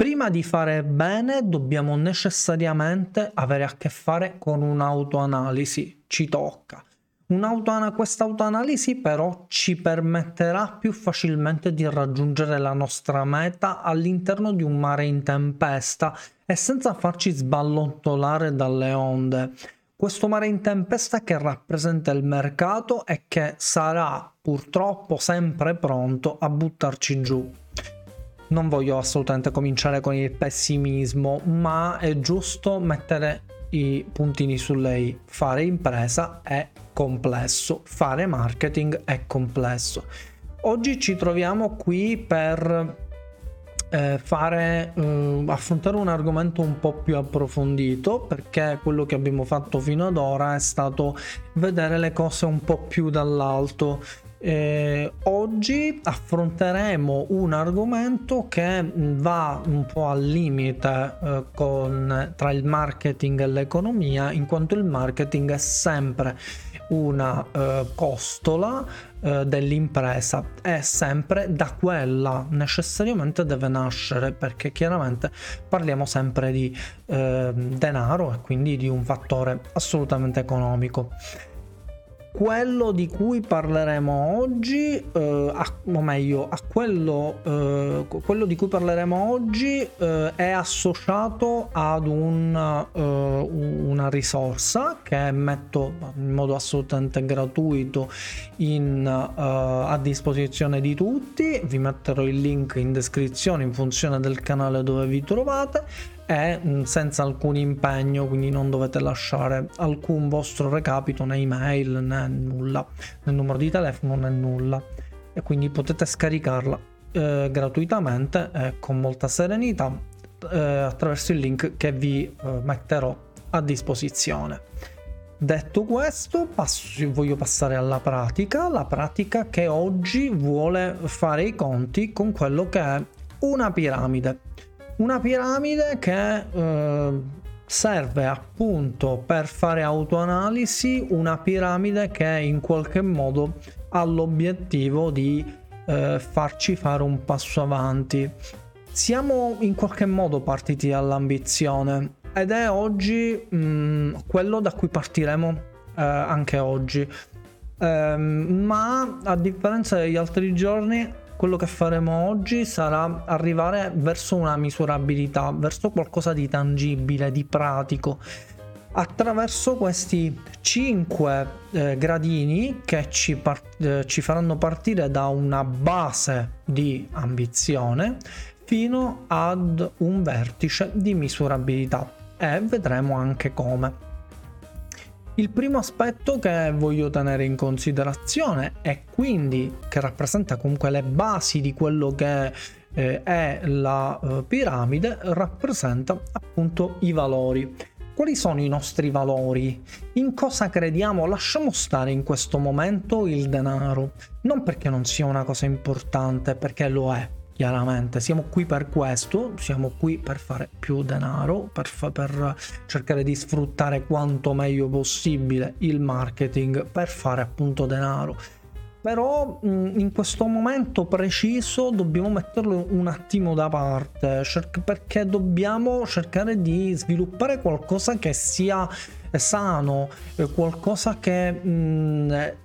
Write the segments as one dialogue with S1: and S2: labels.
S1: Prima di fare bene dobbiamo necessariamente avere a che fare con un'autoanalisi, ci tocca. Un'autoana- questa autoanalisi però ci permetterà più facilmente di raggiungere la nostra meta all'interno di un mare in tempesta e senza farci sballottolare dalle onde. Questo mare in tempesta che rappresenta il mercato e che sarà purtroppo sempre pronto a buttarci giù non voglio assolutamente cominciare con il pessimismo, ma è giusto mettere i puntini su lei. Fare impresa è complesso, fare marketing è complesso. Oggi ci troviamo qui per eh, fare, eh, affrontare un argomento un po' più approfondito perché quello che abbiamo fatto fino ad ora è stato vedere le cose un po' più dall'alto eh, oggi affronteremo un argomento che va un po' al limite eh, con, tra il marketing e l'economia, in quanto il marketing è sempre una eh, costola eh, dell'impresa. E sempre da quella necessariamente deve nascere perché chiaramente parliamo sempre di ehm, denaro e quindi di un fattore assolutamente economico quello di cui parleremo oggi, eh, a, o meglio, a quello, eh, quello di cui parleremo oggi eh, è associato ad un, eh, una risorsa che metto in modo assolutamente gratuito in, eh, a disposizione di tutti. Vi metterò il link in descrizione in funzione del canale dove vi trovate è mm, senza alcun impegno, quindi non dovete lasciare alcun vostro recapito né email né nulla, né numero di telefono né nulla e quindi potete scaricarla eh, gratuitamente e con molta serenità eh, attraverso il link che vi eh, metterò a disposizione. Detto questo, passo, voglio passare alla pratica, la pratica che oggi vuole fare i conti con quello che è una piramide. Una piramide che eh, serve appunto per fare autoanalisi, una piramide che in qualche modo ha l'obiettivo di eh, farci fare un passo avanti. Siamo in qualche modo partiti dall'ambizione ed è oggi mh, mm, quello da cui partiremo eh, anche oggi. Eh, ma a differenza degli altri giorni quello che faremo oggi sarà arrivare verso una misurabilità, verso qualcosa di tangibile, di pratico, attraverso questi 5 eh, gradini che ci, part- eh, ci faranno partire da una base di ambizione fino ad un vertice di misurabilità e vedremo anche come. Il primo aspetto che voglio tenere in considerazione e quindi che rappresenta comunque le basi di quello che eh, è la eh, piramide rappresenta appunto i valori. Quali sono i nostri valori? In cosa crediamo? Lasciamo stare in questo momento il denaro, non perché non sia una cosa importante, perché lo è, chiaramente siamo qui per questo, siamo qui per fare più denaro, per, fa- per, cercare di sfruttare quanto meglio possibile il marketing per fare appunto denaro. Però in questo momento preciso dobbiamo metterlo un attimo da parte perché dobbiamo cercare di sviluppare qualcosa che sia sano, qualcosa che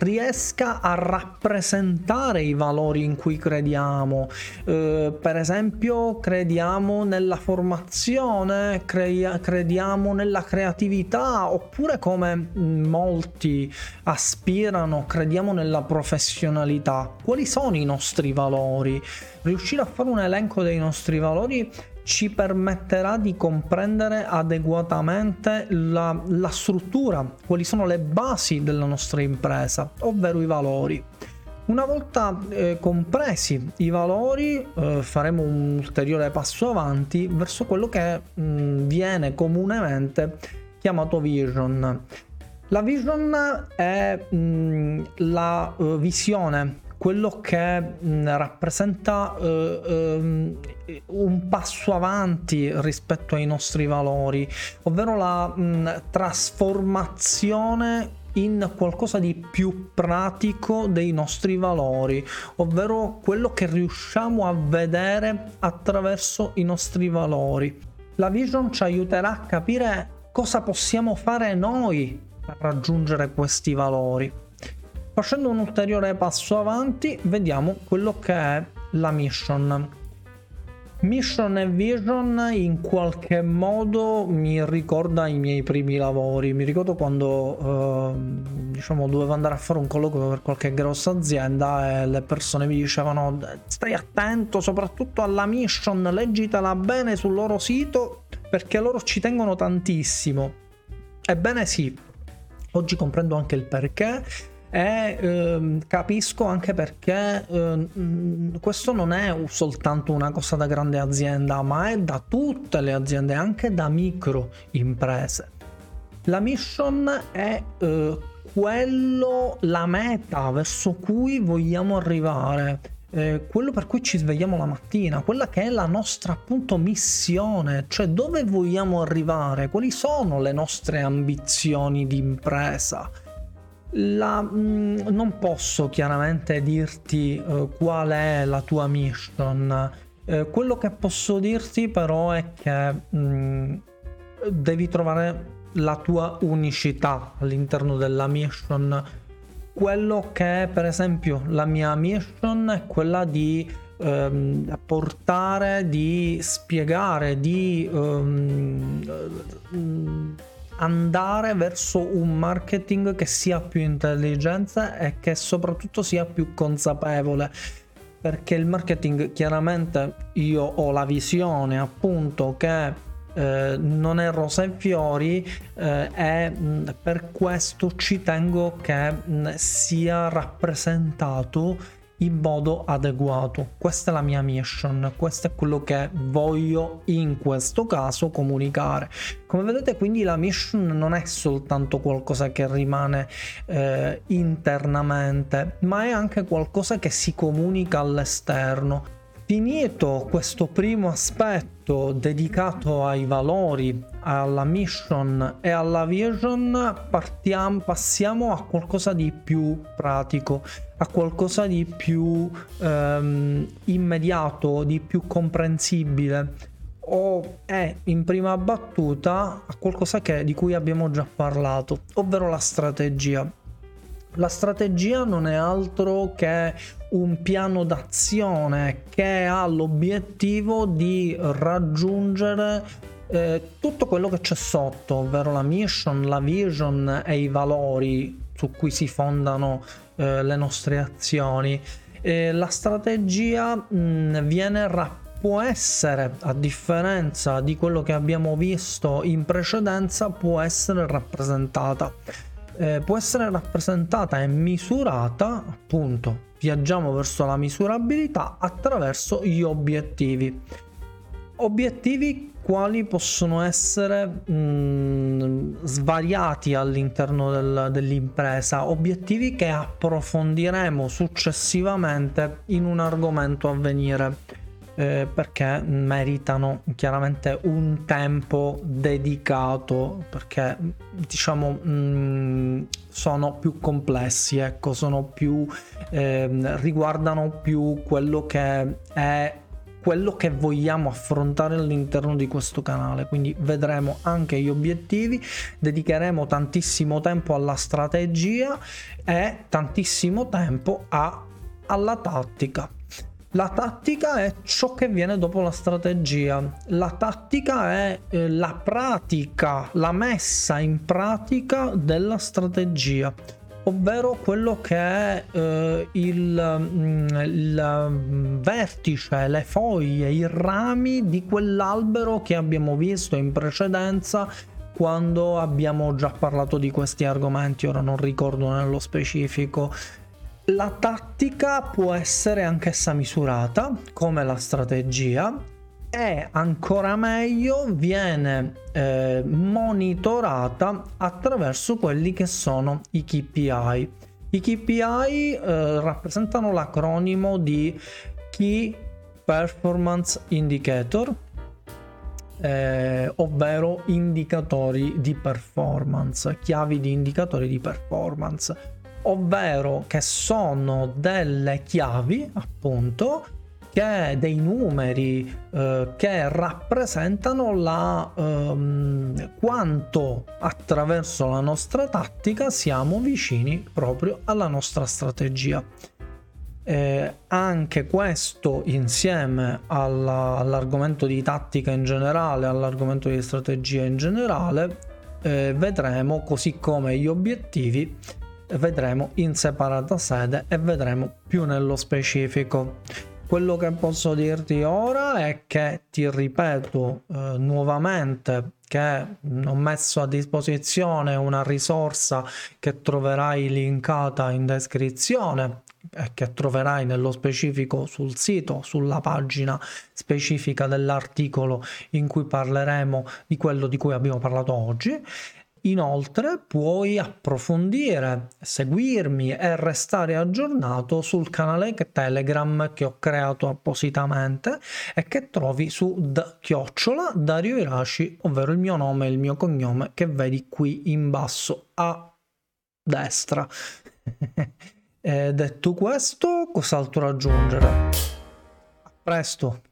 S1: riesca a rappresentare i valori in cui crediamo. Eh, per esempio, crediamo nella formazione, crea- crediamo nella creatività, oppure come molti aspirano, crediamo nella professionalità. Quali sono i nostri valori? Riuscire a fare un elenco dei nostri valori ci permetterà di comprendere adeguatamente la, la, struttura, quali sono le basi della nostra impresa, ovvero i valori. Una volta eh, compresi i valori eh, faremo un ulteriore passo avanti verso quello che mh, mm, viene comunemente chiamato vision. La vision è mh, mm, la uh, visione quello che mh, rappresenta eh, eh, un passo avanti rispetto ai nostri valori, ovvero la mh, trasformazione in qualcosa di più pratico dei nostri valori, ovvero quello che riusciamo a vedere attraverso i nostri valori. La vision ci aiuterà a capire cosa possiamo fare noi per raggiungere questi valori. Facendo un ulteriore passo avanti, vediamo quello che è la mission. Mission e Vision in qualche modo mi ricorda i miei primi lavori. Mi ricordo quando eh, diciamo dovevo andare a fare un colloquio per qualche grossa azienda e le persone mi dicevano stai attento soprattutto alla mission, leggitela bene sul loro sito perché loro ci tengono tantissimo. Ebbene sì, oggi comprendo anche il perché e ehm, capisco anche perché ehm, questo non è soltanto una cosa da grande azienda, ma è da tutte le aziende, anche da micro imprese. La mission è eh, quello, la meta verso cui vogliamo arrivare, eh, quello per cui ci svegliamo la mattina, quella che è la nostra appunto missione, cioè dove vogliamo arrivare, quali sono le nostre ambizioni di impresa la, mh, mm, non posso chiaramente dirti uh, qual è la tua mission. Uh, quello che posso dirti però è che mh, mm, devi trovare la tua unicità all'interno della mission. Quello che per esempio la mia mission è quella di ehm, portare, di spiegare, di ehm, andare verso un marketing che sia più intelligente e che soprattutto sia più consapevole. Perché il marketing chiaramente io ho la visione appunto che eh, non è rosa e fiori eh, e mh, per questo ci tengo che mh, sia rappresentato in modo adeguato. Questa è la mia mission, questo è quello che voglio in questo caso comunicare. Come vedete quindi la mission non è soltanto qualcosa che rimane eh, internamente, ma è anche qualcosa che si comunica all'esterno. Finito questo primo aspetto dedicato ai valori, alla mission e alla vision, partiamo, passiamo a qualcosa di più pratico, a qualcosa di più ehm, immediato, di più comprensibile o è in prima battuta a qualcosa che, di cui abbiamo già parlato, ovvero la strategia. La strategia non è altro che un piano d'azione che ha l'obiettivo di raggiungere eh, tutto quello che c'è sotto, ovvero la mission, la vision e i valori su cui si fondano eh, le nostre azioni. Eh, la strategia mh, viene rappresentata può essere, a differenza di quello che abbiamo visto in precedenza, può essere rappresentata eh, può essere rappresentata e misurata, appunto, viaggiamo verso la misurabilità attraverso gli obiettivi. Obiettivi quali possono essere mh, mm, svariati all'interno del, dell'impresa, obiettivi che approfondiremo successivamente in un argomento a venire eh, perché meritano chiaramente un tempo dedicato perché diciamo mh, mm, sono più complessi ecco sono più eh, riguardano più quello che è quello che vogliamo affrontare all'interno di questo canale. Quindi vedremo anche gli obiettivi dedicheremo tantissimo tempo alla strategia e tantissimo tempo a, alla tattica la tattica è ciò che viene dopo la strategia. La tattica è eh, la pratica, la messa in pratica della strategia, ovvero quello che è eh, il, mm, il mm, vertice, le foglie, i rami di quell'albero che abbiamo visto in precedenza quando abbiamo già parlato di questi argomenti, ora non ricordo nello specifico la tattica può essere anch'essa misurata, come la strategia, e ancora meglio viene eh, monitorata attraverso quelli che sono i KPI. I KPI eh, rappresentano l'acronimo di Key Performance Indicator eh, ovvero indicatori di performance, chiavi di indicatori di performance, ovvero che sono delle chiavi appunto che dei numeri eh, che rappresentano la, ehm, quanto attraverso la nostra tattica siamo vicini proprio alla nostra strategia. Eh, anche questo insieme alla, all'argomento di tattica in generale, all'argomento di strategia in generale, eh, vedremo così come gli obiettivi, vedremo in separata sede e vedremo più nello specifico. Quello che posso dirti ora è che ti ripeto eh, nuovamente che ho messo a disposizione una risorsa che troverai linkata in descrizione e che troverai nello specifico sul sito, sulla pagina specifica dell'articolo in cui parleremo di quello di cui abbiamo parlato oggi. Inoltre puoi approfondire, seguirmi e restare aggiornato sul canale Telegram che ho creato appositamente e che trovi su d- chiocciola Dario Iraci, ovvero il mio nome e il mio cognome che vedi qui in basso a destra. Detto questo, cos'altro aggiungere? A presto!